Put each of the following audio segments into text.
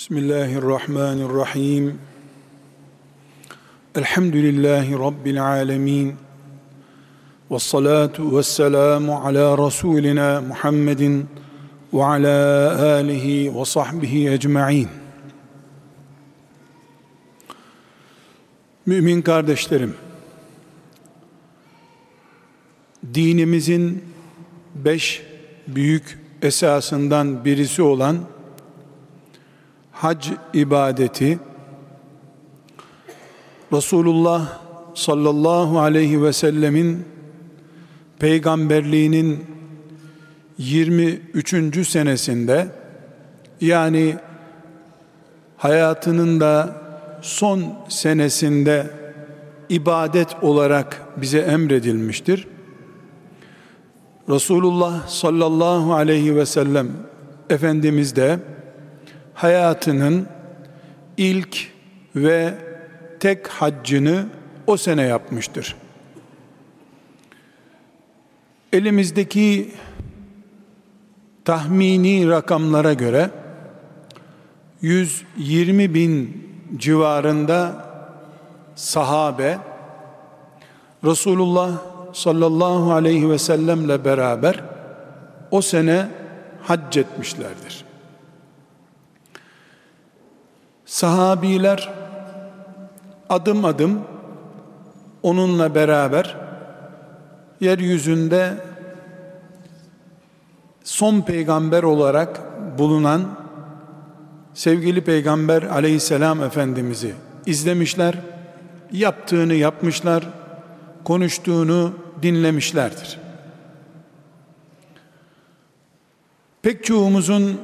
Bismillahirrahmanirrahim. Elhamdülillahi Rabbil alemin. Ve salatu ve selamu ala Resulina Muhammedin ve ala alihi ve sahbihi ecma'in. Mümin kardeşlerim, dinimizin beş büyük esasından birisi olan hac ibadeti Resulullah sallallahu aleyhi ve sellemin peygamberliğinin 23. senesinde yani hayatının da son senesinde ibadet olarak bize emredilmiştir. Resulullah sallallahu aleyhi ve sellem Efendimiz de hayatının ilk ve tek haccını o sene yapmıştır. Elimizdeki tahmini rakamlara göre 120 bin civarında sahabe Resulullah sallallahu aleyhi ve sellemle beraber o sene hac etmişlerdir. Sahabiler adım adım onunla beraber yeryüzünde son peygamber olarak bulunan sevgili peygamber aleyhisselam efendimizi izlemişler, yaptığını yapmışlar, konuştuğunu dinlemişlerdir. Pek çoğumuzun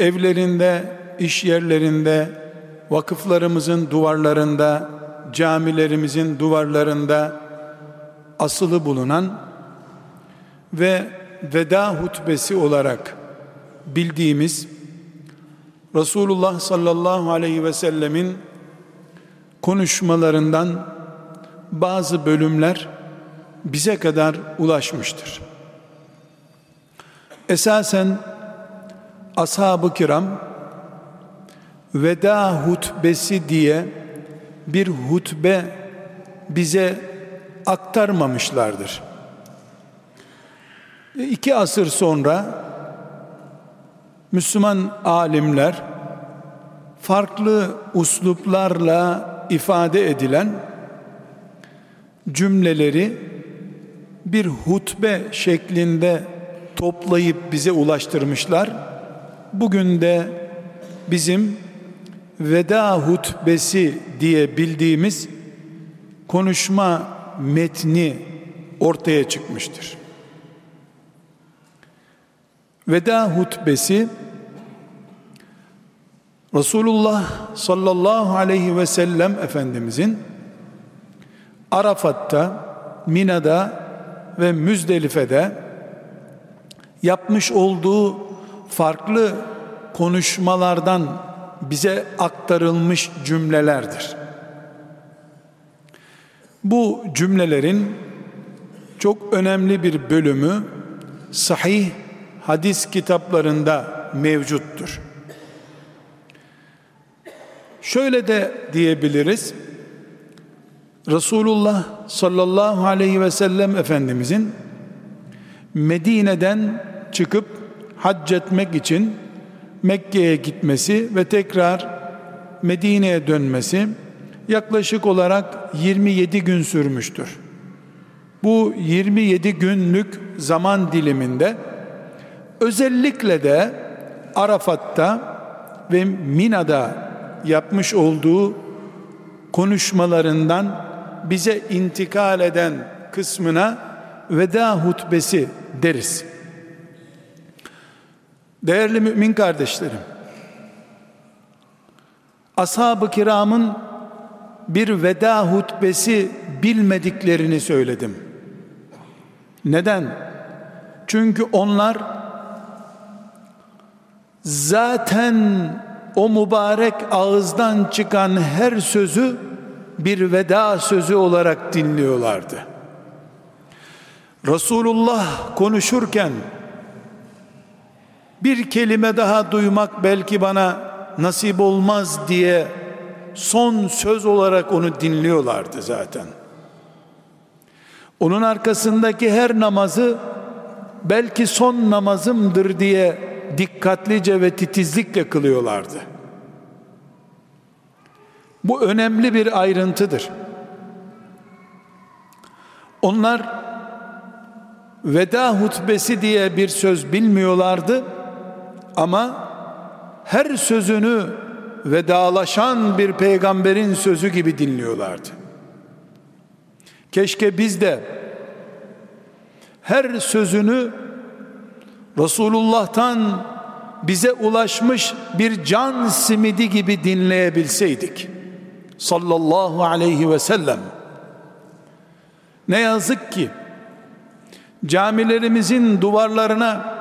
evlerinde, iş yerlerinde, vakıflarımızın duvarlarında, camilerimizin duvarlarında asılı bulunan ve veda hutbesi olarak bildiğimiz Resulullah sallallahu aleyhi ve sellemin konuşmalarından bazı bölümler bize kadar ulaşmıştır. Esasen ashab-ı kiram veda hutbesi diye bir hutbe bize aktarmamışlardır. İki asır sonra Müslüman alimler farklı usluplarla ifade edilen cümleleri bir hutbe şeklinde toplayıp bize ulaştırmışlar. Bugün de bizim veda hutbesi diye bildiğimiz konuşma metni ortaya çıkmıştır. Veda hutbesi Resulullah sallallahu aleyhi ve sellem Efendimizin Arafat'ta, Mina'da ve Müzdelife'de yapmış olduğu farklı konuşmalardan bize aktarılmış cümlelerdir. Bu cümlelerin çok önemli bir bölümü sahih hadis kitaplarında mevcuttur. Şöyle de diyebiliriz. Resulullah sallallahu aleyhi ve sellem Efendimizin Medine'den çıkıp hac etmek için Mekke'ye gitmesi ve tekrar Medine'ye dönmesi yaklaşık olarak 27 gün sürmüştür. Bu 27 günlük zaman diliminde özellikle de Arafat'ta ve Mina'da yapmış olduğu konuşmalarından bize intikal eden kısmına veda hutbesi deriz. Değerli mümin kardeşlerim, ashab-ı kiramın bir veda hutbesi bilmediklerini söyledim. Neden? Çünkü onlar zaten o mübarek ağızdan çıkan her sözü bir veda sözü olarak dinliyorlardı. Resulullah konuşurken bir kelime daha duymak belki bana nasip olmaz diye son söz olarak onu dinliyorlardı zaten. Onun arkasındaki her namazı belki son namazımdır diye dikkatlice ve titizlikle kılıyorlardı. Bu önemli bir ayrıntıdır. Onlar veda hutbesi diye bir söz bilmiyorlardı ama her sözünü vedalaşan bir peygamberin sözü gibi dinliyorlardı. Keşke biz de her sözünü Resulullah'tan bize ulaşmış bir can simidi gibi dinleyebilseydik. Sallallahu aleyhi ve sellem. Ne yazık ki camilerimizin duvarlarına,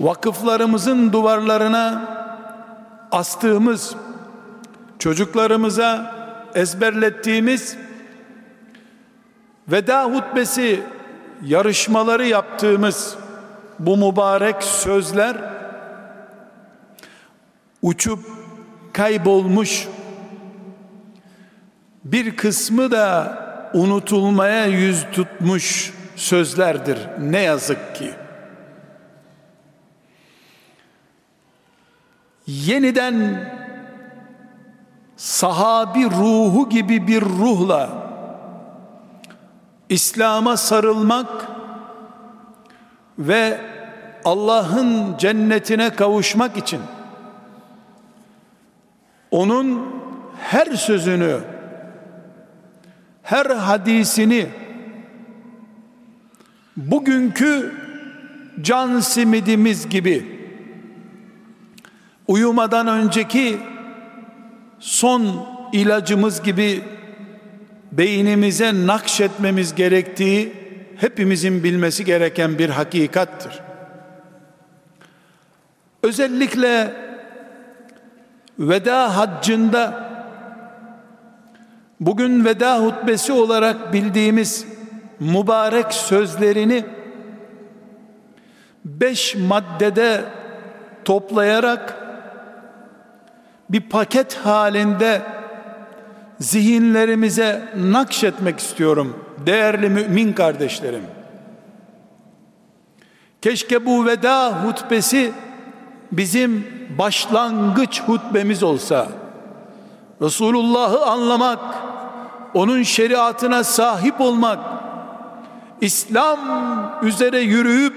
vakıflarımızın duvarlarına astığımız, çocuklarımıza ezberlettiğimiz veda hutbesi yarışmaları yaptığımız bu mübarek sözler uçup kaybolmuş bir kısmı da unutulmaya yüz tutmuş sözlerdir ne yazık ki. Yeniden sahabi ruhu gibi bir ruhla İslam'a sarılmak ve Allah'ın cennetine kavuşmak için onun her sözünü her hadisini bugünkü can simidimiz gibi uyumadan önceki son ilacımız gibi beynimize nakşetmemiz gerektiği hepimizin bilmesi gereken bir hakikattır. Özellikle veda haccında bugün veda hutbesi olarak bildiğimiz mübarek sözlerini beş maddede toplayarak bir paket halinde zihinlerimize nakşetmek istiyorum değerli mümin kardeşlerim. Keşke bu veda hutbesi bizim başlangıç hutbemiz olsa. Resulullah'ı anlamak, onun şeriatına sahip olmak, İslam üzere yürüyüp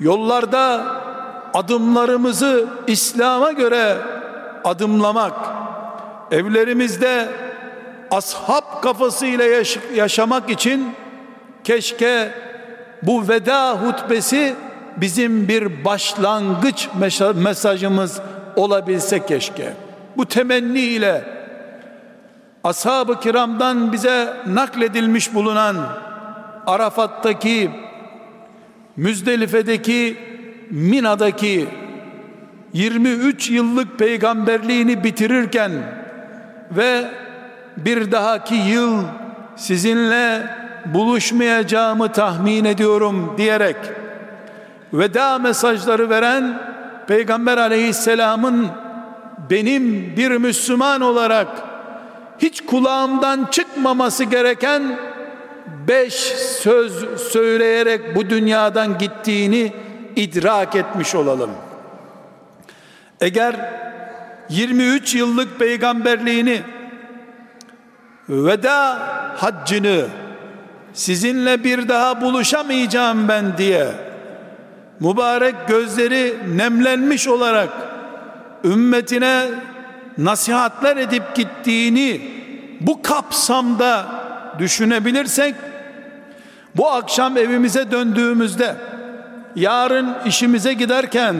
yollarda adımlarımızı İslam'a göre adımlamak, evlerimizde ashab kafasıyla yaş- yaşamak için keşke bu veda hutbesi bizim bir başlangıç mesajımız olabilse keşke. Bu temenni ile ashab-ı kiramdan bize nakledilmiş bulunan Arafat'taki Müzdelife'deki Mina'daki 23 yıllık peygamberliğini bitirirken ve bir dahaki yıl sizinle buluşmayacağımı tahmin ediyorum diyerek veda mesajları veren Peygamber aleyhisselamın benim bir Müslüman olarak hiç kulağımdan çıkmaması gereken beş söz söyleyerek bu dünyadan gittiğini idrak etmiş olalım. Eğer 23 yıllık peygamberliğini veda haccını sizinle bir daha buluşamayacağım ben diye mübarek gözleri nemlenmiş olarak ümmetine nasihatler edip gittiğini bu kapsamda düşünebilirsek bu akşam evimize döndüğümüzde yarın işimize giderken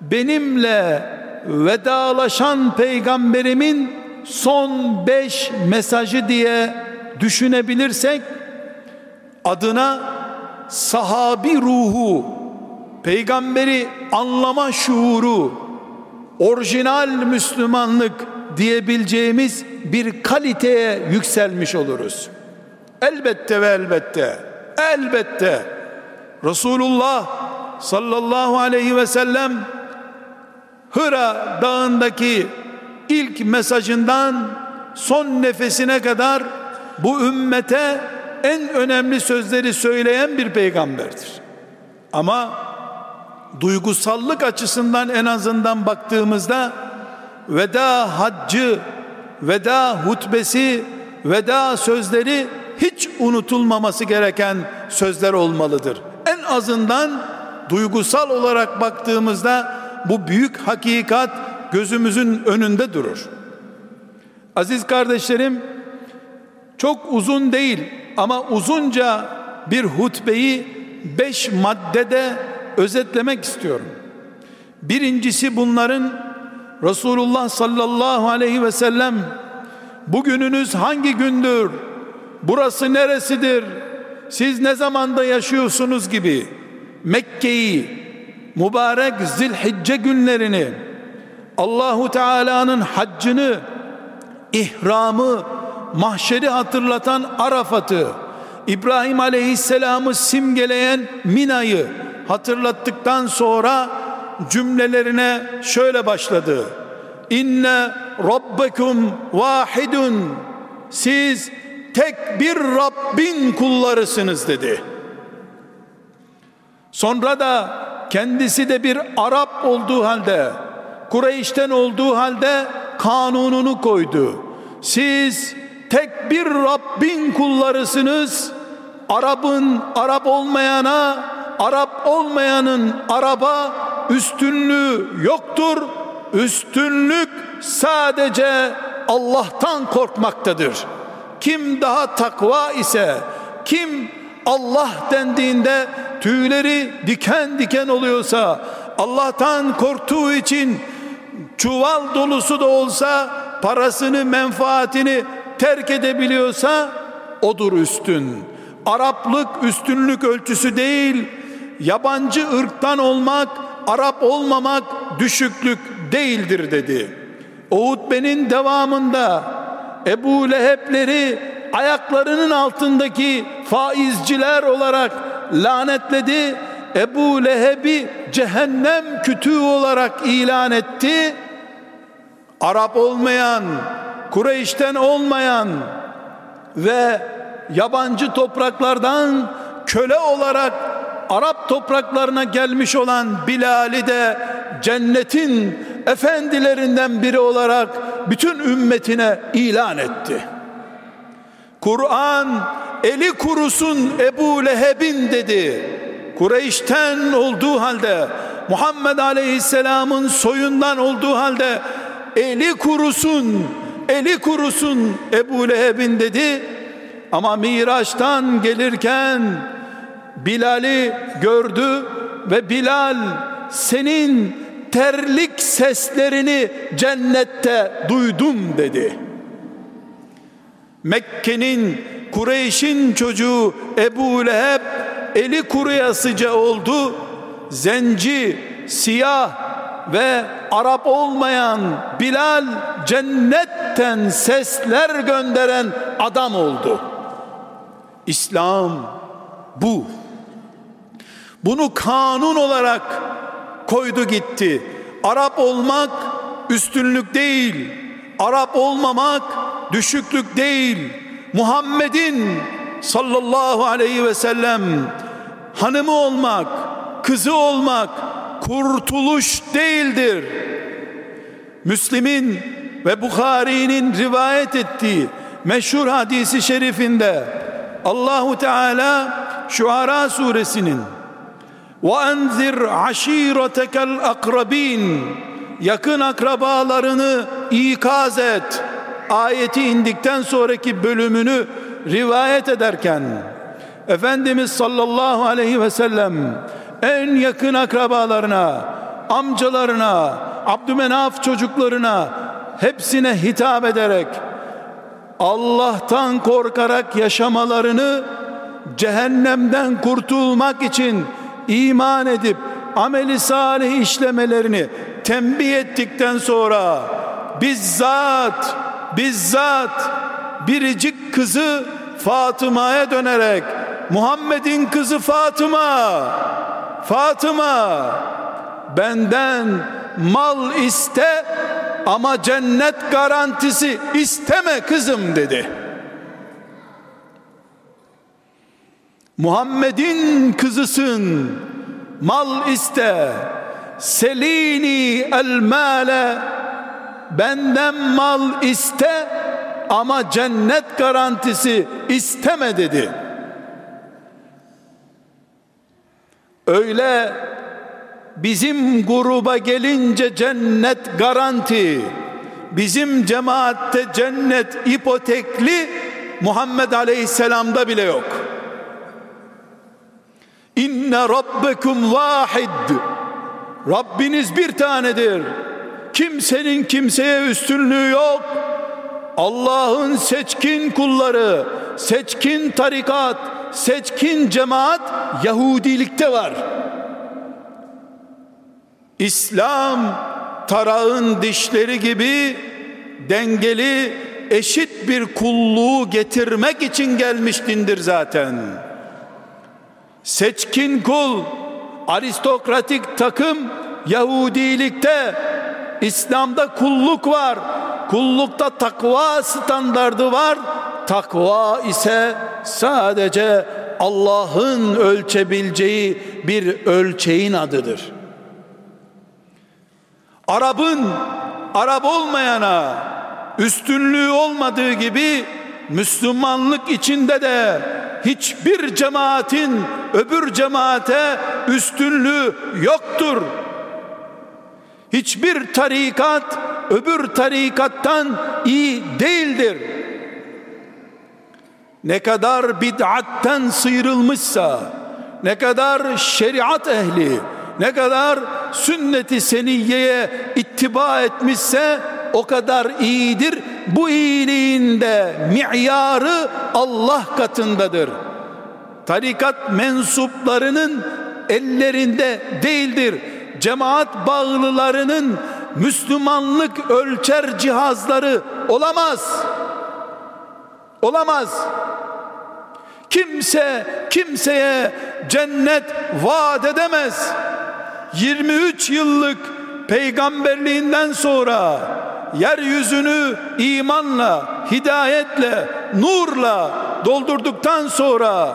benimle vedalaşan peygamberimin son beş mesajı diye düşünebilirsek adına sahabi ruhu peygamberi anlama şuuru orijinal Müslümanlık diyebileceğimiz bir kaliteye yükselmiş oluruz. Elbette ve elbette elbette Resulullah sallallahu aleyhi ve sellem Hıra dağındaki ilk mesajından son nefesine kadar bu ümmete en önemli sözleri söyleyen bir peygamberdir. Ama duygusallık açısından en azından baktığımızda veda haccı, veda hutbesi, veda sözleri hiç unutulmaması gereken sözler olmalıdır. En azından duygusal olarak baktığımızda bu büyük hakikat gözümüzün önünde durur. Aziz kardeşlerim, çok uzun değil ama uzunca bir hutbeyi beş maddede özetlemek istiyorum. Birincisi bunların Resulullah sallallahu aleyhi ve sellem bugününüz hangi gündür? Burası neresidir? Siz ne zamanda yaşıyorsunuz gibi Mekke'yi mübarek zilhicce günlerini Allahu Teala'nın haccını ihramı mahşeri hatırlatan Arafat'ı İbrahim Aleyhisselam'ı simgeleyen Mina'yı hatırlattıktan sonra cümlelerine şöyle başladı. İnne rabbekum vahidun siz tek bir Rabbin kullarısınız dedi. Sonra da kendisi de bir Arap olduğu halde Kureyş'ten olduğu halde kanununu koydu. Siz tek bir Rabbin kullarısınız. Arap'ın Arap olmayana, Arap olmayanın Araba üstünlüğü yoktur. Üstünlük sadece Allah'tan korkmaktadır. Kim daha takva ise, kim Allah dendiğinde tüyleri diken diken oluyorsa, Allah'tan korktuğu için çuval dolusu da olsa parasını, menfaatini terk edebiliyorsa odur üstün. Araplık üstünlük ölçüsü değil, yabancı ırktan olmak, Arap olmamak düşüklük değildir dedi. O hutbenin devamında Ebu Leheb'leri ayaklarının altındaki faizciler olarak lanetledi. Ebu Leheb'i cehennem kütüğü olarak ilan etti. Arap olmayan, Kureyş'ten olmayan ve yabancı topraklardan köle olarak Arap topraklarına gelmiş olan Bilal'i de cennetin efendilerinden biri olarak bütün ümmetine ilan etti. Kur'an eli kurusun Ebu Leheb'in dedi. Kureyş'ten olduğu halde Muhammed Aleyhisselam'ın soyundan olduğu halde eli kurusun eli kurusun Ebu Leheb'in dedi ama Miraç'tan gelirken Bilal'i gördü ve Bilal senin terlik seslerini cennette duydum dedi. Mekke'nin Kureyş'in çocuğu Ebu Leheb eli kuruyasıca oldu. Zenci, siyah ve Arap olmayan Bilal cennetten sesler gönderen adam oldu. İslam bu. Bunu kanun olarak koydu gitti. Arap olmak üstünlük değil. Arap olmamak düşüklük değil. Muhammed'in sallallahu aleyhi ve sellem hanımı olmak, kızı olmak kurtuluş değildir. Müslim'in ve Bukhari'nin rivayet ettiği meşhur hadisi şerifinde Allahu Teala Şuara suresinin ve enzir aşiretekel akrabin yakın akrabalarını ikaz et ayeti indikten sonraki bölümünü rivayet ederken Efendimiz sallallahu aleyhi ve sellem en yakın akrabalarına, amcalarına, Abdümenaf çocuklarına hepsine hitap ederek Allah'tan korkarak yaşamalarını cehennemden kurtulmak için iman edip ameli salih işlemelerini tembih ettikten sonra bizzat bizzat biricik kızı Fatıma'ya dönerek Muhammed'in kızı Fatıma Fatıma benden mal iste ama cennet garantisi isteme kızım dedi. Muhammed'in kızısın. Mal iste. Selini el male. Benden mal iste ama cennet garantisi isteme dedi. Öyle bizim gruba gelince cennet garanti, bizim cemaatte cennet ipotekli Muhammed Aleyhisselam'da bile yok. İnne rabbekum vahid. Rabbiniz bir tanedir. Kimsenin kimseye üstünlüğü yok. Allah'ın seçkin kulları, seçkin tarikat, seçkin cemaat Yahudilikte var. İslam tarağın dişleri gibi dengeli eşit bir kulluğu getirmek için gelmiş dindir zaten. Seçkin kul, aristokratik takım Yahudilikte, İslam'da kulluk var. Kullukta takva standardı var. Takva ise sadece Allah'ın ölçebileceği bir ölçeğin adıdır. Arap'ın Arap olmayana üstünlüğü olmadığı gibi Müslümanlık içinde de hiçbir cemaatin öbür cemaate üstünlüğü yoktur. Hiçbir tarikat öbür tarikattan iyi değildir. Ne kadar bid'atten sıyrılmışsa, ne kadar şeriat ehli, ne kadar sünneti seniyeye ittiba etmişse o kadar iyidir. Bu iyiliğin de mi'yarı Allah katındadır. Tarikat mensuplarının ellerinde değildir. Cemaat bağlılarının Müslümanlık ölçer cihazları olamaz. Olamaz. Kimse kimseye cennet vaat edemez. 23 yıllık peygamberliğinden sonra yeryüzünü imanla, hidayetle, nurla doldurduktan sonra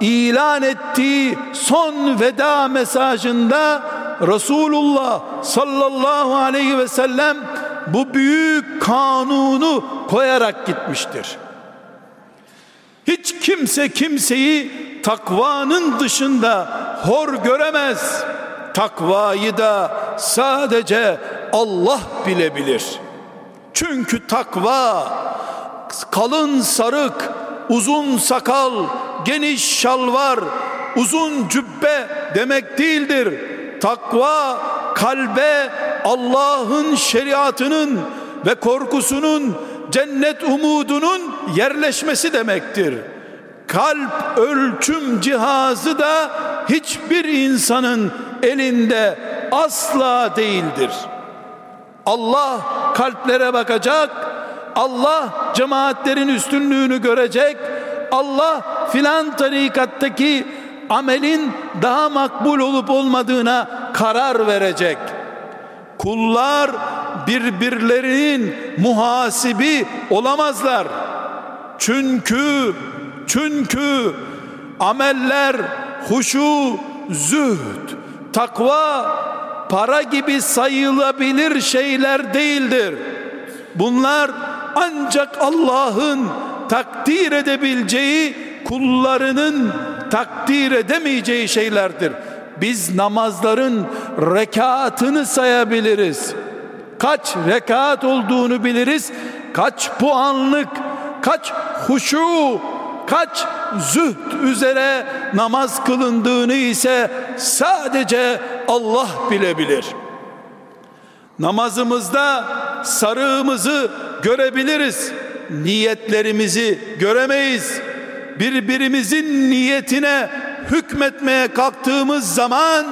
ilan ettiği son veda mesajında Resulullah sallallahu aleyhi ve sellem bu büyük kanunu koyarak gitmiştir. Hiç kimse kimseyi takvanın dışında hor göremez. Takvayı da sadece Allah bilebilir. Çünkü takva kalın sarık, uzun sakal, geniş şalvar, uzun cübbe demek değildir. Takva kalbe Allah'ın şeriatının ve korkusunun cennet umudunun yerleşmesi demektir. Kalp ölçüm cihazı da hiçbir insanın elinde asla değildir. Allah kalplere bakacak, Allah cemaatlerin üstünlüğünü görecek, Allah filan tarikattaki amelin daha makbul olup olmadığına karar verecek. Kullar birbirlerinin muhasibi olamazlar. Çünkü çünkü ameller huşu, zühd, takva para gibi sayılabilir şeyler değildir. Bunlar ancak Allah'ın takdir edebileceği kullarının takdir edemeyeceği şeylerdir. Biz namazların rekatını sayabiliriz. Kaç rekat olduğunu biliriz. Kaç puanlık, kaç huşu, kaç zühd üzere namaz kılındığını ise sadece Allah bilebilir. Namazımızda sarığımızı görebiliriz. Niyetlerimizi göremeyiz. Birbirimizin niyetine hükmetmeye kalktığımız zaman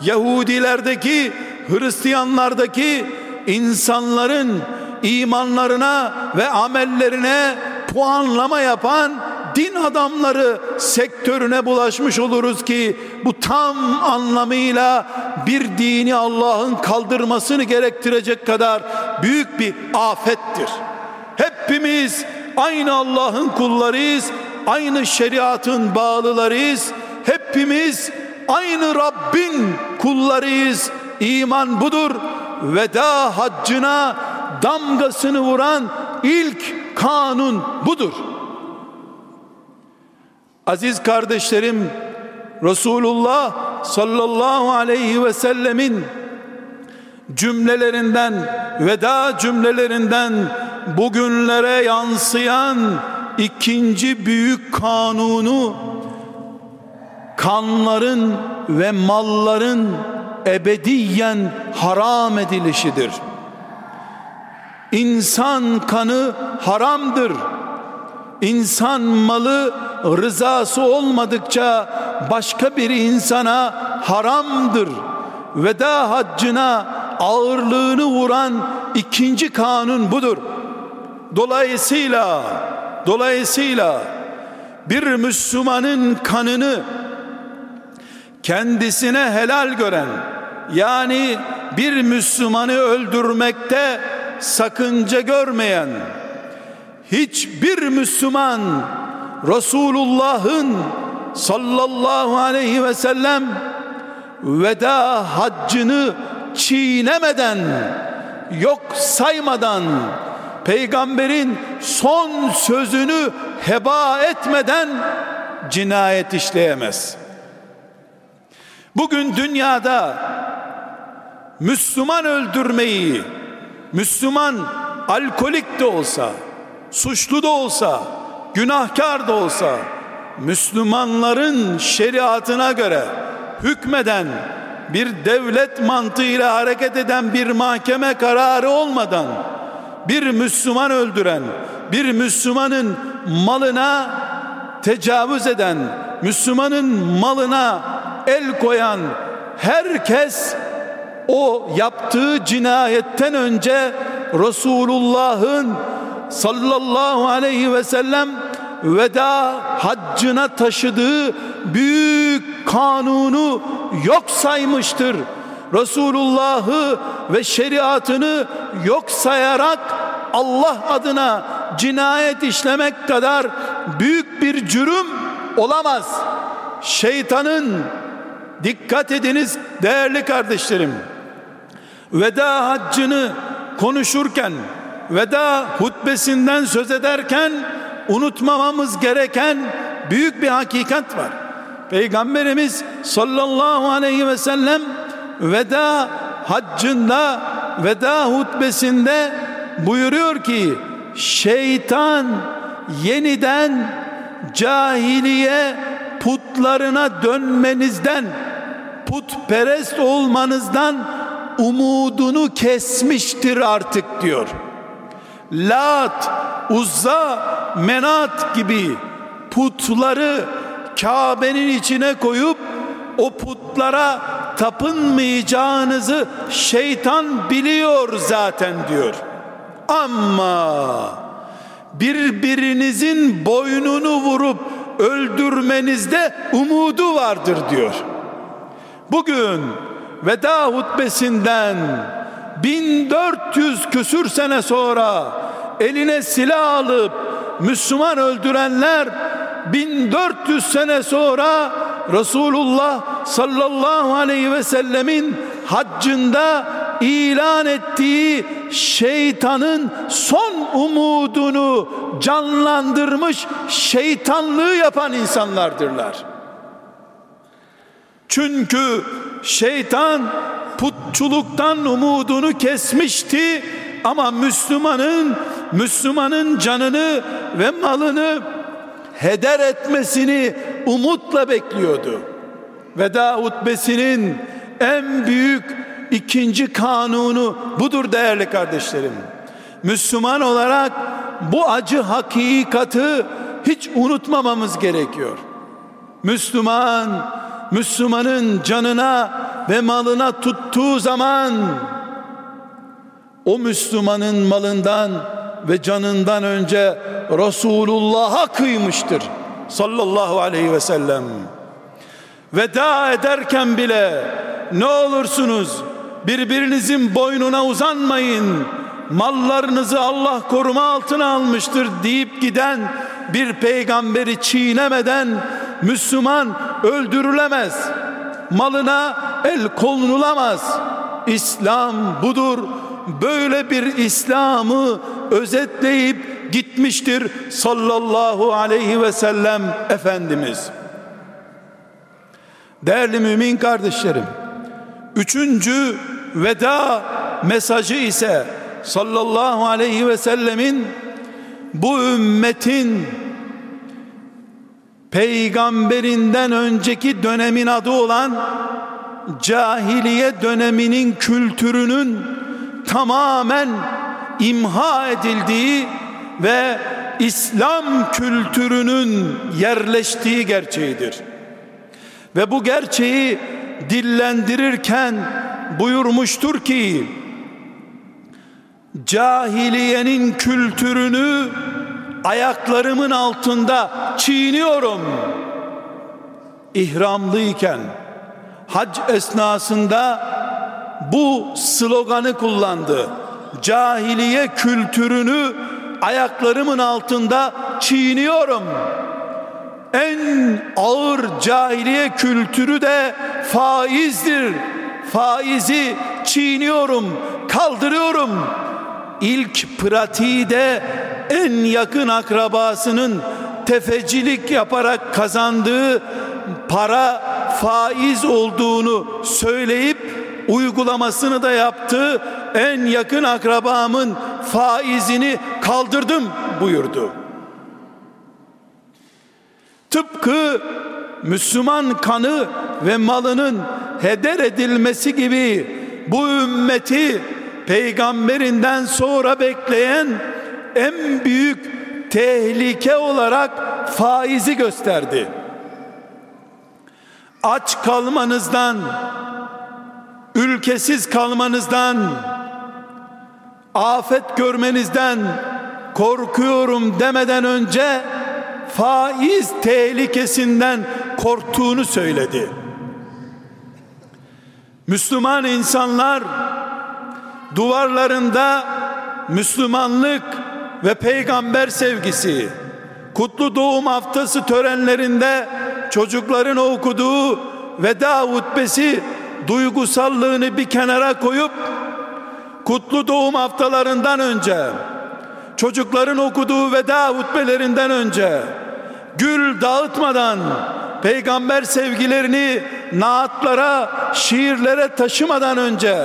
Yahudilerdeki, Hristiyanlardaki insanların imanlarına ve amellerine puanlama yapan din adamları sektörüne bulaşmış oluruz ki bu tam anlamıyla bir dini Allah'ın kaldırmasını gerektirecek kadar büyük bir afettir. Hepimiz aynı Allah'ın kullarıyız, aynı şeriatın bağlılarıyız. Hepimiz aynı Rabbin kullarıyız. İman budur. Veda haccına damgasını vuran ilk kanun budur. Aziz kardeşlerim, Resulullah sallallahu aleyhi ve sellemin cümlelerinden, veda cümlelerinden bugünlere yansıyan ikinci büyük kanunu kanların ve malların ebediyen haram edilişidir. İnsan kanı haramdır. İnsan malı rızası olmadıkça başka bir insana haramdır. Veda haccına ağırlığını vuran ikinci kanun budur. Dolayısıyla dolayısıyla bir Müslümanın kanını kendisine helal gören yani bir Müslümanı öldürmekte sakınca görmeyen hiçbir Müslüman Resulullah'ın sallallahu aleyhi ve sellem veda haccını çiğnemeden yok saymadan peygamberin son sözünü heba etmeden cinayet işleyemez. Bugün dünyada Müslüman öldürmeyi Müslüman alkolik de olsa, suçlu da olsa, günahkar da olsa Müslümanların şeriatına göre hükmeden bir devlet mantığıyla hareket eden bir mahkeme kararı olmadan bir Müslüman öldüren, bir Müslümanın malına tecavüz eden, Müslümanın malına el koyan herkes o yaptığı cinayetten önce Resulullah'ın sallallahu aleyhi ve sellem veda haccına taşıdığı büyük kanunu yok saymıştır. Resulullah'ı ve şeriatını yok sayarak Allah adına cinayet işlemek kadar büyük bir cürüm olamaz. Şeytanın dikkat ediniz değerli kardeşlerim. Veda haccını konuşurken, veda hutbesinden söz ederken unutmamamız gereken büyük bir hakikat var. Peygamberimiz sallallahu aleyhi ve sellem veda haccında veda hutbesinde buyuruyor ki şeytan yeniden cahiliye putlarına dönmenizden putperest olmanızdan umudunu kesmiştir artık diyor. Lat, Uzza, Menat gibi putları Kabe'nin içine koyup o putlara tapınmayacağınızı şeytan biliyor zaten diyor. Ama birbirinizin boynunu vurup öldürmenizde umudu vardır diyor. Bugün veda hutbesinden 1400 küsür sene sonra eline silah alıp Müslüman öldürenler 1400 sene sonra Resulullah sallallahu aleyhi ve sellemin haccında ilan ettiği şeytanın son umudunu canlandırmış şeytanlığı yapan insanlardırlar. Çünkü şeytan putçuluktan umudunu kesmişti ama Müslümanın Müslümanın canını ve malını heder etmesini umutla bekliyordu. Veda hutbesinin en büyük ikinci kanunu budur değerli kardeşlerim. Müslüman olarak bu acı hakikati hiç unutmamamız gerekiyor. Müslüman, Müslümanın canına ve malına tuttuğu zaman o Müslümanın malından ve canından önce Resulullah'a kıymıştır sallallahu aleyhi ve sellem. Veda ederken bile ne olursunuz birbirinizin boynuna uzanmayın mallarınızı Allah koruma altına almıştır deyip giden bir peygamberi çiğnemeden Müslüman öldürülemez malına el konulamaz İslam budur böyle bir İslam'ı özetleyip gitmiştir sallallahu aleyhi ve sellem Efendimiz. Değerli mümin kardeşlerim, üçüncü veda mesajı ise sallallahu aleyhi ve sellemin bu ümmetin peygamberinden önceki dönemin adı olan cahiliye döneminin kültürünün tamamen imha edildiği ve İslam kültürünün yerleştiği gerçeğidir. Ve bu gerçeği dillendirirken buyurmuştur ki cahiliyenin kültürünü ayaklarımın altında çiğniyorum. İhramlıyken hac esnasında bu sloganı kullandı. Cahiliye kültürünü ayaklarımın altında çiğniyorum. En ağır cahiliye kültürü de faizdir. Faizi çiğniyorum, kaldırıyorum. İlk pratiği de en yakın akrabasının tefecilik yaparak kazandığı para faiz olduğunu söyleyip uygulamasını da yaptı. En yakın akrabamın faizini kaldırdım buyurdu. Tıpkı Müslüman kanı ve malının heder edilmesi gibi bu ümmeti peygamberinden sonra bekleyen en büyük tehlike olarak faizi gösterdi. Aç kalmanızdan, ülkesiz kalmanızdan, afet görmenizden korkuyorum demeden önce faiz tehlikesinden korktuğunu söyledi. Müslüman insanlar duvarlarında Müslümanlık ve peygamber sevgisi, kutlu doğum haftası törenlerinde çocukların okuduğu veda hutbesi duygusallığını bir kenara koyup kutlu doğum haftalarından önce çocukların okuduğu veda hutbelerinden önce gül dağıtmadan peygamber sevgilerini naatlara, şiirlere taşımadan önce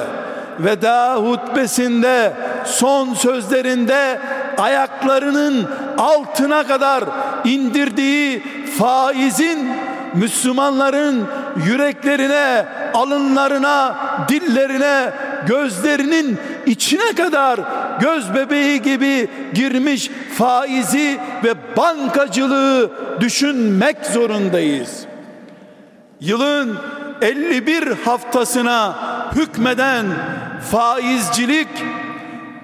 veda hutbesinde son sözlerinde ayaklarının altına kadar indirdiği faizin Müslümanların yüreklerine, alınlarına, dillerine, gözlerinin içine kadar göz bebeği gibi girmiş faizi ve bankacılığı düşünmek zorundayız. Yılın 51 haftasına hükmeden faizcilik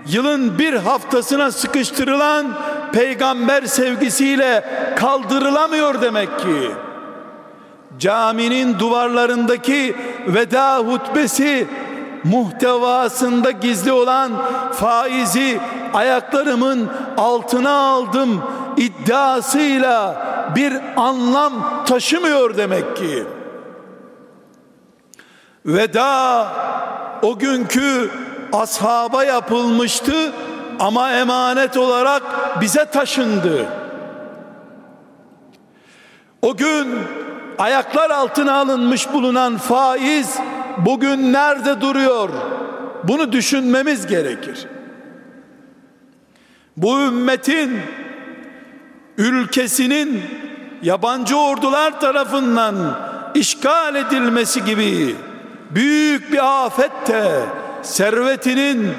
yılın bir haftasına sıkıştırılan peygamber sevgisiyle kaldırılamıyor demek ki. Caminin duvarlarındaki veda hutbesi muhtevasında gizli olan faizi ayaklarımın altına aldım iddiasıyla bir anlam taşımıyor demek ki. Veda o günkü ashaba yapılmıştı ama emanet olarak bize taşındı. O gün ayaklar altına alınmış bulunan faiz bugün nerede duruyor? Bunu düşünmemiz gerekir. Bu ümmetin ülkesinin yabancı ordular tarafından işgal edilmesi gibi büyük bir afette servetinin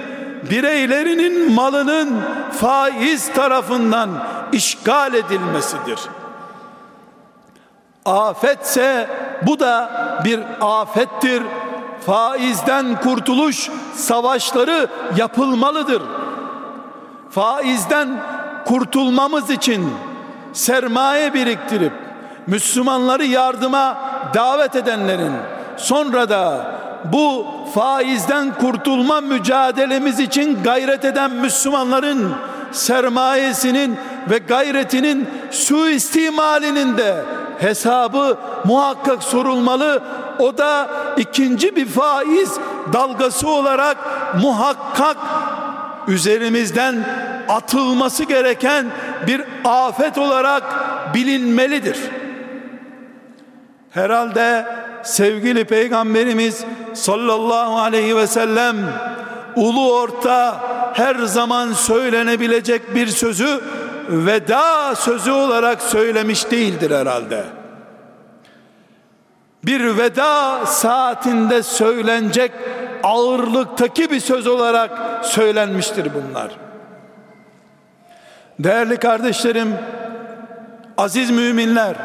bireylerinin malının faiz tarafından işgal edilmesidir. Afetse bu da bir afettir. Faizden kurtuluş savaşları yapılmalıdır. Faizden kurtulmamız için sermaye biriktirip Müslümanları yardıma davet edenlerin sonra da bu faizden kurtulma mücadelemiz için gayret eden Müslümanların sermayesinin ve gayretinin suistimalinin de hesabı muhakkak sorulmalı. O da ikinci bir faiz dalgası olarak muhakkak üzerimizden atılması gereken bir afet olarak bilinmelidir. Herhalde sevgili peygamberimiz sallallahu aleyhi ve sellem ulu orta her zaman söylenebilecek bir sözü veda sözü olarak söylemiş değildir herhalde. Bir veda saatinde söylenecek ağırlıktaki bir söz olarak söylenmiştir bunlar. Değerli kardeşlerim, aziz müminler,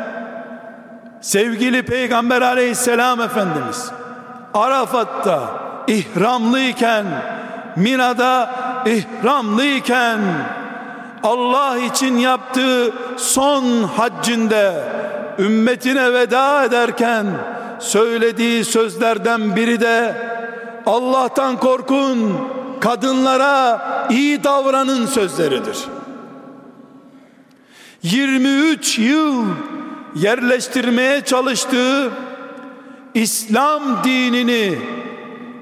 sevgili Peygamber aleyhisselam Efendimiz Arafat'ta ihramlıyken Mina'da ihramlıyken Allah için yaptığı son haccinde ümmetine veda ederken söylediği sözlerden biri de Allah'tan korkun kadınlara iyi davranın sözleridir. 23 yıl yerleştirmeye çalıştığı İslam dinini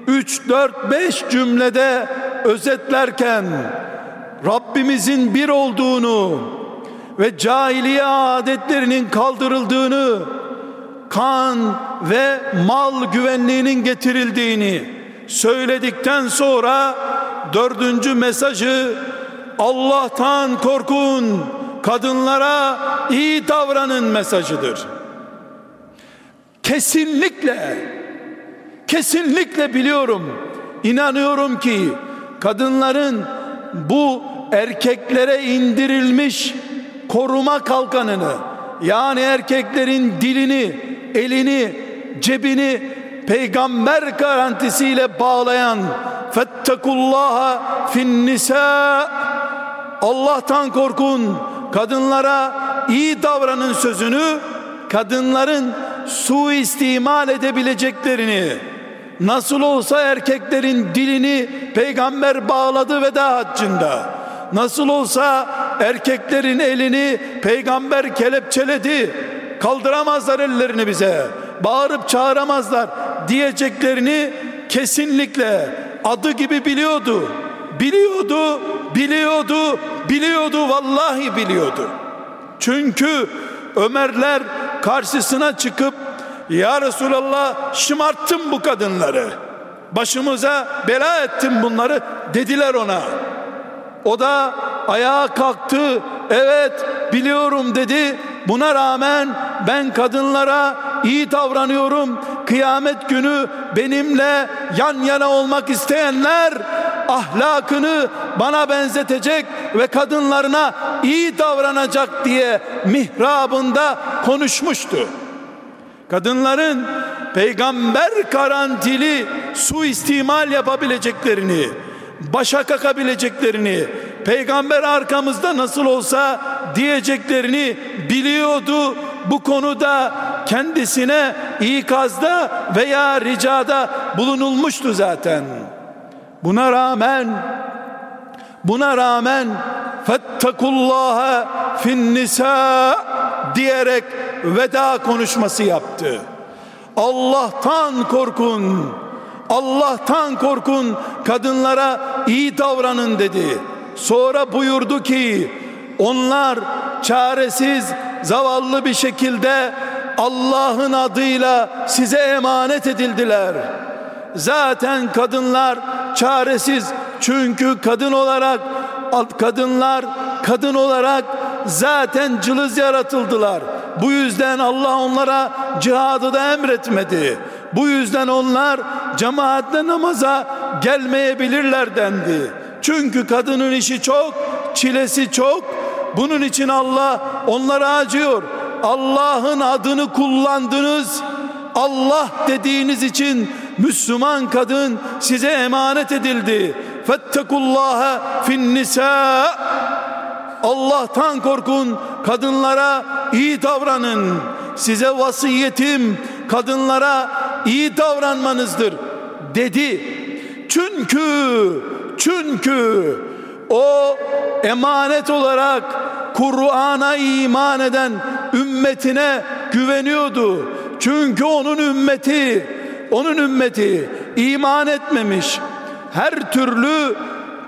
3 4 5 cümlede özetlerken Rabbimizin bir olduğunu ve cahiliye adetlerinin kaldırıldığını kan ve mal güvenliğinin getirildiğini söyledikten sonra dördüncü mesajı Allah'tan korkun kadınlara iyi davranın mesajıdır. Kesinlikle kesinlikle biliyorum inanıyorum ki kadınların bu erkeklere indirilmiş koruma kalkanını yani erkeklerin dilini, elini, cebini peygamber garantisiyle bağlayan fettekullaha fin nisa Allah'tan korkun kadınlara iyi davranın sözünü kadınların suistimal edebileceklerini nasıl olsa erkeklerin dilini peygamber bağladı veda haccında. Nasıl olsa erkeklerin elini peygamber kelepçeledi. Kaldıramazlar ellerini bize. Bağırıp çağıramazlar diyeceklerini kesinlikle. Adı gibi biliyordu. Biliyordu biliyordu biliyordu vallahi biliyordu. Çünkü Ömerler karşısına çıkıp ya Resulallah şımarttım bu kadınları. Başımıza bela ettim bunları dediler ona. O da ayağa kalktı evet biliyorum dedi. Buna rağmen ben kadınlara iyi davranıyorum. Kıyamet günü benimle yan yana olmak isteyenler ahlakını bana benzetecek ve kadınlarına iyi davranacak diye mihrabında konuşmuştu. Kadınların peygamber garantili suistimal yapabileceklerini, başa kakabileceklerini, peygamber arkamızda nasıl olsa diyeceklerini biliyordu. Bu konuda kendisine ikazda veya ricada bulunulmuştu zaten. Buna rağmen buna rağmen fettekullaha fin nisa diyerek veda konuşması yaptı. Allah'tan korkun. Allah'tan korkun. Kadınlara iyi davranın dedi. Sonra buyurdu ki onlar çaresiz zavallı bir şekilde Allah'ın adıyla size emanet edildiler. Zaten kadınlar çaresiz çünkü kadın olarak kadınlar kadın olarak zaten cılız yaratıldılar. Bu yüzden Allah onlara cihadı da emretmedi. Bu yüzden onlar cemaatle namaza gelmeyebilirler dendi. Çünkü kadının işi çok, çilesi çok. Bunun için Allah onlara acıyor. Allah'ın adını kullandınız. Allah dediğiniz için Müslüman kadın size emanet edildi. Fettekullaha fin nisa. Allah'tan korkun, kadınlara iyi davranın. Size vasiyetim kadınlara iyi davranmanızdır. dedi. Çünkü çünkü o emanet olarak Kur'an'a iman eden ümmetine güveniyordu. Çünkü onun ümmeti, onun ümmeti iman etmemiş. Her türlü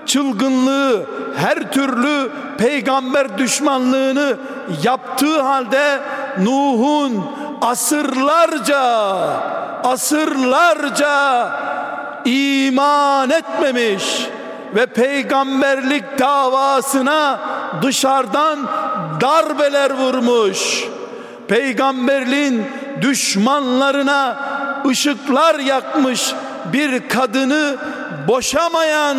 çılgınlığı, her türlü peygamber düşmanlığını yaptığı halde Nuh'un asırlarca asırlarca iman etmemiş ve peygamberlik davasına dışarıdan darbeler vurmuş. Peygamberliğin düşmanlarına ışıklar yakmış bir kadını boşamayan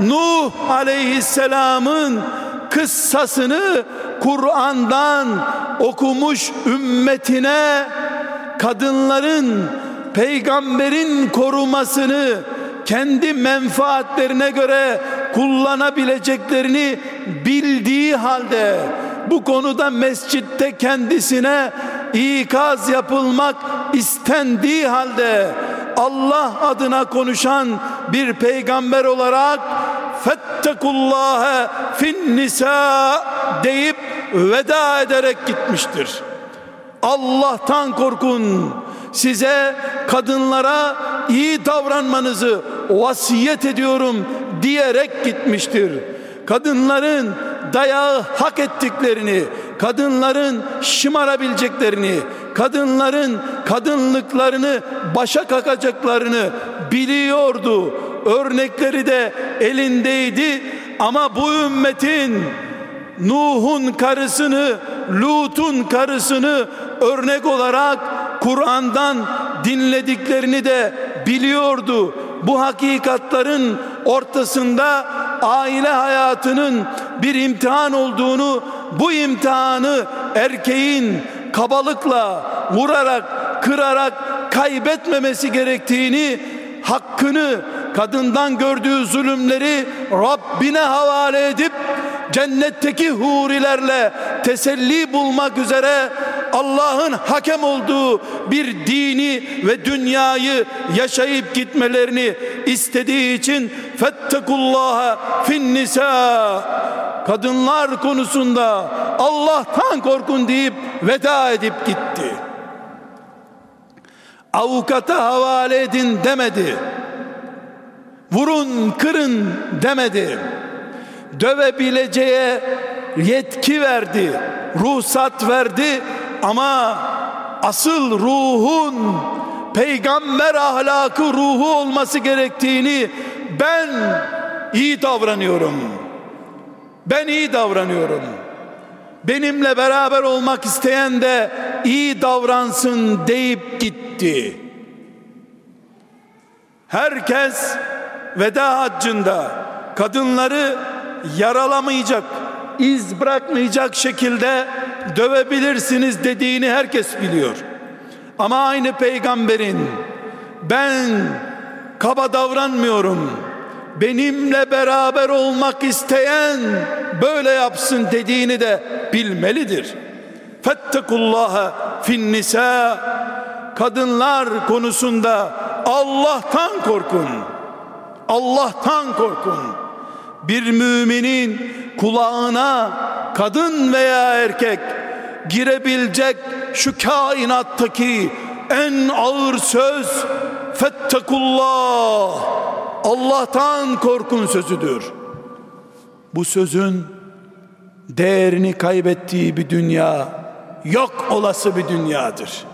Nuh aleyhisselamın kıssasını Kur'an'dan okumuş ümmetine kadınların peygamberin korumasını kendi menfaatlerine göre kullanabileceklerini bildiği halde bu konuda mescitte kendisine ikaz yapılmak istendiği halde Allah adına konuşan bir peygamber olarak fettekullâhe fin nisa deyip veda ederek gitmiştir. Allah'tan korkun. Size kadınlara iyi davranmanızı vasiyet ediyorum diyerek gitmiştir. Kadınların dayağı hak ettiklerini, kadınların şımarabileceklerini, kadınların kadınlıklarını başa kakacaklarını biliyordu. Örnekleri de elindeydi ama bu ümmetin Nuh'un karısını, Lut'un karısını örnek olarak Kur'an'dan dinlediklerini de biliyordu. Bu hakikatların ortasında aile hayatının bir imtihan olduğunu, bu imtihanı erkeğin kabalıkla, vurarak, kırarak kaybetmemesi gerektiğini, hakkını, kadından gördüğü zulümleri Rabbine havale edip cennetteki hurilerle teselli bulmak üzere Allah'ın hakem olduğu bir dini ve dünyayı yaşayıp gitmelerini istediği için fettekullaha fin nisa kadınlar konusunda Allah'tan korkun deyip veda edip gitti. Avukata havale edin demedi. Vurun, kırın demedi dövebileceğe yetki verdi, ruhsat verdi ama asıl ruhun peygamber ahlakı ruhu olması gerektiğini ben iyi davranıyorum. Ben iyi davranıyorum. Benimle beraber olmak isteyen de iyi davransın deyip gitti. Herkes veda haccında kadınları yaralamayacak, iz bırakmayacak şekilde dövebilirsiniz dediğini herkes biliyor. Ama aynı peygamberin ben kaba davranmıyorum. Benimle beraber olmak isteyen böyle yapsın dediğini de bilmelidir. Fettekullaha fin nisa kadınlar konusunda Allah'tan korkun. Allah'tan korkun bir müminin kulağına kadın veya erkek girebilecek şu kainattaki en ağır söz fettekullah Allah'tan korkun sözüdür. Bu sözün değerini kaybettiği bir dünya yok olası bir dünyadır.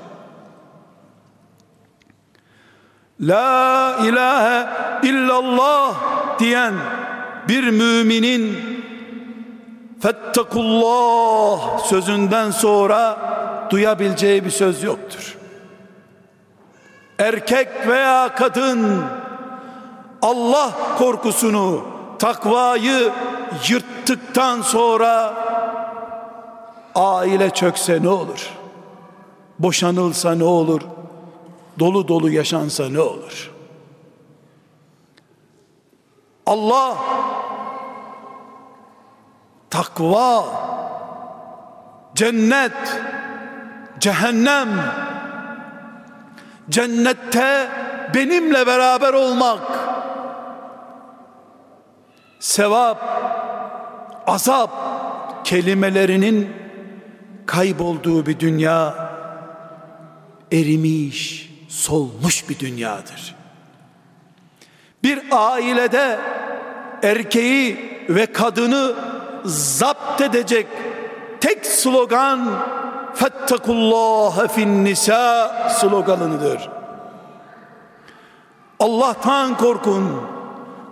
La ilahe illallah diyen bir müminin fettakullah sözünden sonra duyabileceği bir söz yoktur. Erkek veya kadın Allah korkusunu, takvayı yırttıktan sonra aile çökse ne olur? Boşanılsa ne olur? Dolu dolu yaşansa ne olur? Allah takva cennet cehennem cennette benimle beraber olmak sevap azap kelimelerinin kaybolduğu bir dünya erimiş solmuş bir dünyadır bir ailede erkeği ve kadını zapt edecek tek slogan fettekullaha fin nisa sloganıdır. Allah'tan korkun.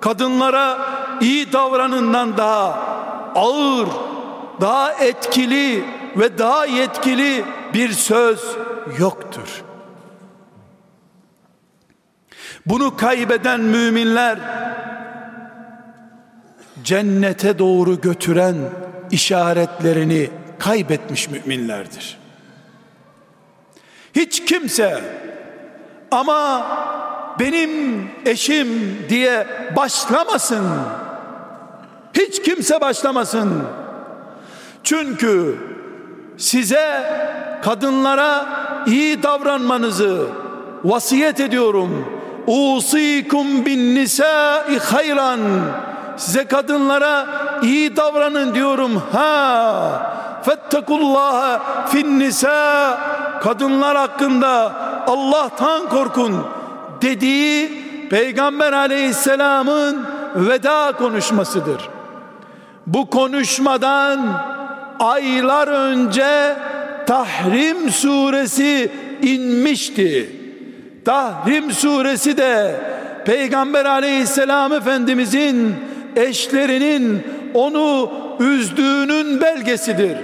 Kadınlara iyi davranından daha ağır, daha etkili ve daha yetkili bir söz yoktur. Bunu kaybeden müminler cennete doğru götüren işaretlerini kaybetmiş müminlerdir. Hiç kimse ama benim eşim diye başlamasın. Hiç kimse başlamasın. Çünkü size kadınlara iyi davranmanızı vasiyet ediyorum. Usikum bin nisai hayran. Size kadınlara iyi davranın diyorum. Ha fettekullaha fin nisa kadınlar hakkında Allah'tan korkun dediği Peygamber aleyhisselamın veda konuşmasıdır. Bu konuşmadan aylar önce Tahrim suresi inmişti. Tahrim suresi de Peygamber aleyhisselam efendimizin eşlerinin onu üzdüğünün belgesidir.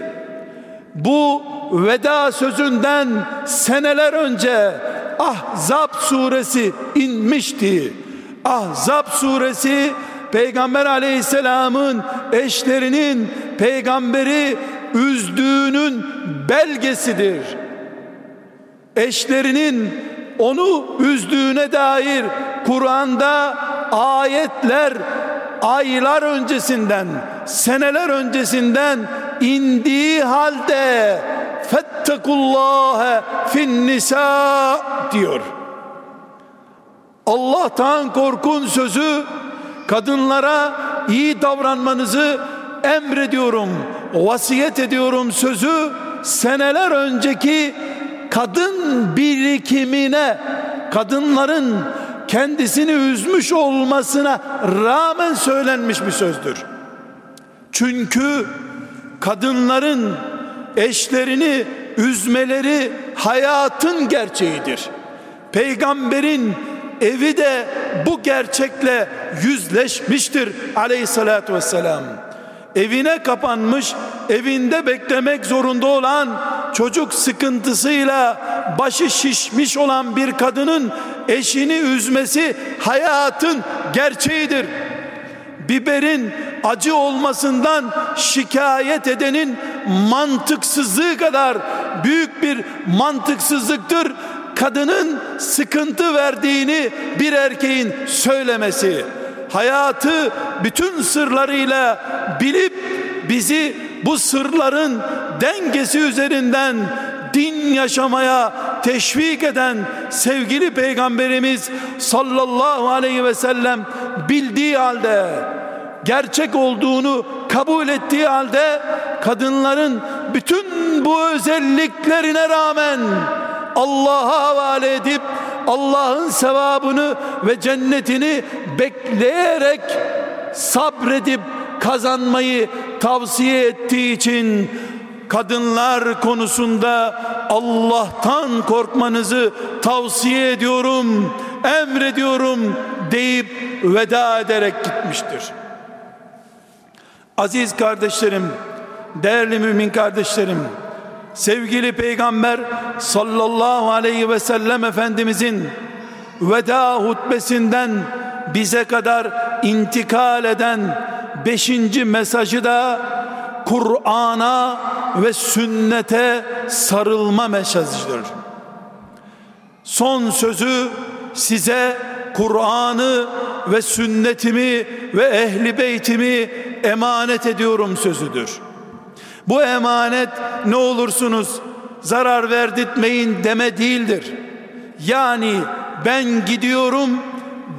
Bu veda sözünden seneler önce Ahzab suresi inmişti. Ahzab suresi Peygamber aleyhisselamın eşlerinin peygamberi üzdüğünün belgesidir. Eşlerinin onu üzdüğüne dair Kur'an'da ayetler aylar öncesinden, seneler öncesinden indiği halde fettekullâhe fin nisa diyor. Allah'tan korkun sözü kadınlara iyi davranmanızı emrediyorum, vasiyet ediyorum sözü seneler önceki kadın birikimine, kadınların kendisini üzmüş olmasına rağmen söylenmiş bir sözdür. Çünkü kadınların eşlerini üzmeleri hayatın gerçeğidir. Peygamberin evi de bu gerçekle yüzleşmiştir aleyhissalatü vesselam. Evine kapanmış, evinde beklemek zorunda olan çocuk sıkıntısıyla başı şişmiş olan bir kadının eşini üzmesi hayatın gerçeğidir. Biberin acı olmasından şikayet edenin mantıksızlığı kadar büyük bir mantıksızlıktır kadının sıkıntı verdiğini bir erkeğin söylemesi hayatı bütün sırlarıyla bilip bizi bu sırların dengesi üzerinden din yaşamaya teşvik eden sevgili peygamberimiz sallallahu aleyhi ve sellem bildiği halde gerçek olduğunu kabul ettiği halde kadınların bütün bu özelliklerine rağmen Allah'a havale edip Allah'ın sevabını ve cennetini bekleyerek sabredip kazanmayı tavsiye ettiği için kadınlar konusunda Allah'tan korkmanızı tavsiye ediyorum, emrediyorum deyip veda ederek gitmiştir. Aziz kardeşlerim, değerli mümin kardeşlerim, sevgili peygamber sallallahu aleyhi ve sellem efendimizin veda hutbesinden bize kadar intikal eden beşinci mesajı da Kur'an'a ve sünnete sarılma mesajıdır. Son sözü size Kur'an'ı ve sünnetimi ve ehli beytimi emanet ediyorum sözüdür. Bu emanet ne olursunuz zarar verdirtmeyin deme değildir. Yani ben gidiyorum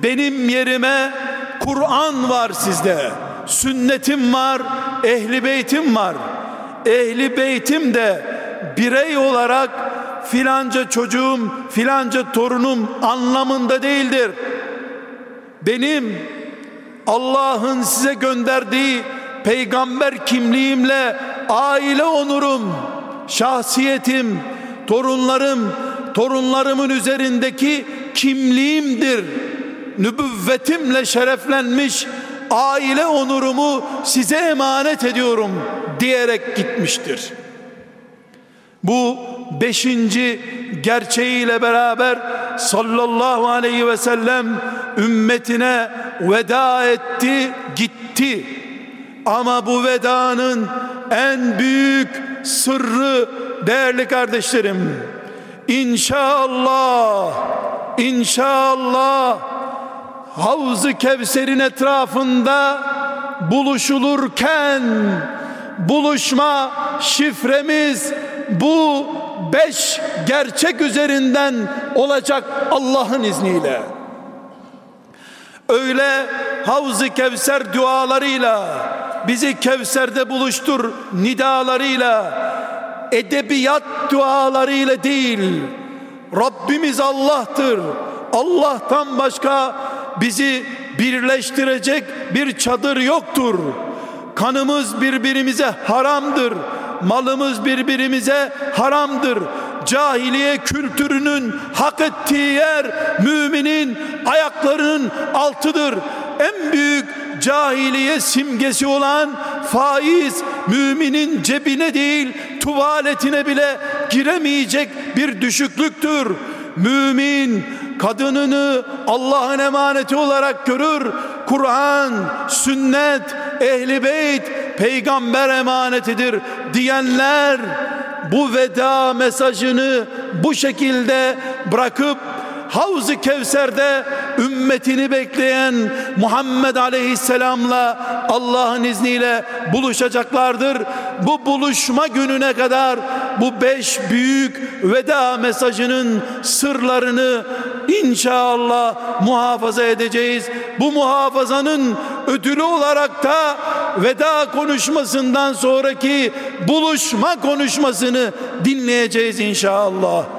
benim yerime Kur'an var sizde sünnetim var ehli beytim var ehli beytim de birey olarak filanca çocuğum filanca torunum anlamında değildir benim Allah'ın size gönderdiği peygamber kimliğimle aile onurum, şahsiyetim, torunlarım, torunlarımın üzerindeki kimliğimdir. Nübüvvetimle şereflenmiş aile onurumu size emanet ediyorum diyerek gitmiştir. Bu beşinci gerçeğiyle beraber sallallahu aleyhi ve sellem ümmetine veda etti gitti ama bu vedanın en büyük sırrı değerli kardeşlerim inşallah inşallah Havz-ı Kevser'in etrafında buluşulurken buluşma şifremiz bu beş gerçek üzerinden olacak Allah'ın izniyle. Öyle Havz-ı Kevser dualarıyla bizi Kevser'de buluştur nidalarıyla edebiyat dualarıyla değil Rabbimiz Allah'tır. Allah'tan başka bizi birleştirecek bir çadır yoktur. Kanımız birbirimize haramdır. Malımız birbirimize haramdır. Cahiliye kültürünün hak ettiği yer müminin ayaklarının altıdır. En büyük cahiliye simgesi olan faiz müminin cebine değil tuvaletine bile giremeyecek bir düşüklüktür. Mümin kadınını Allah'ın emaneti olarak görür. Kur'an, sünnet, ehli beyt, peygamber emanetidir diyenler bu veda mesajını bu şekilde bırakıp Havz-ı Kevser'de ümmetini bekleyen Muhammed Aleyhisselam'la Allah'ın izniyle buluşacaklardır. Bu buluşma gününe kadar bu beş büyük veda mesajının sırlarını inşallah muhafaza edeceğiz. Bu muhafazanın ödülü olarak da veda konuşmasından sonraki buluşma konuşmasını dinleyeceğiz inşallah.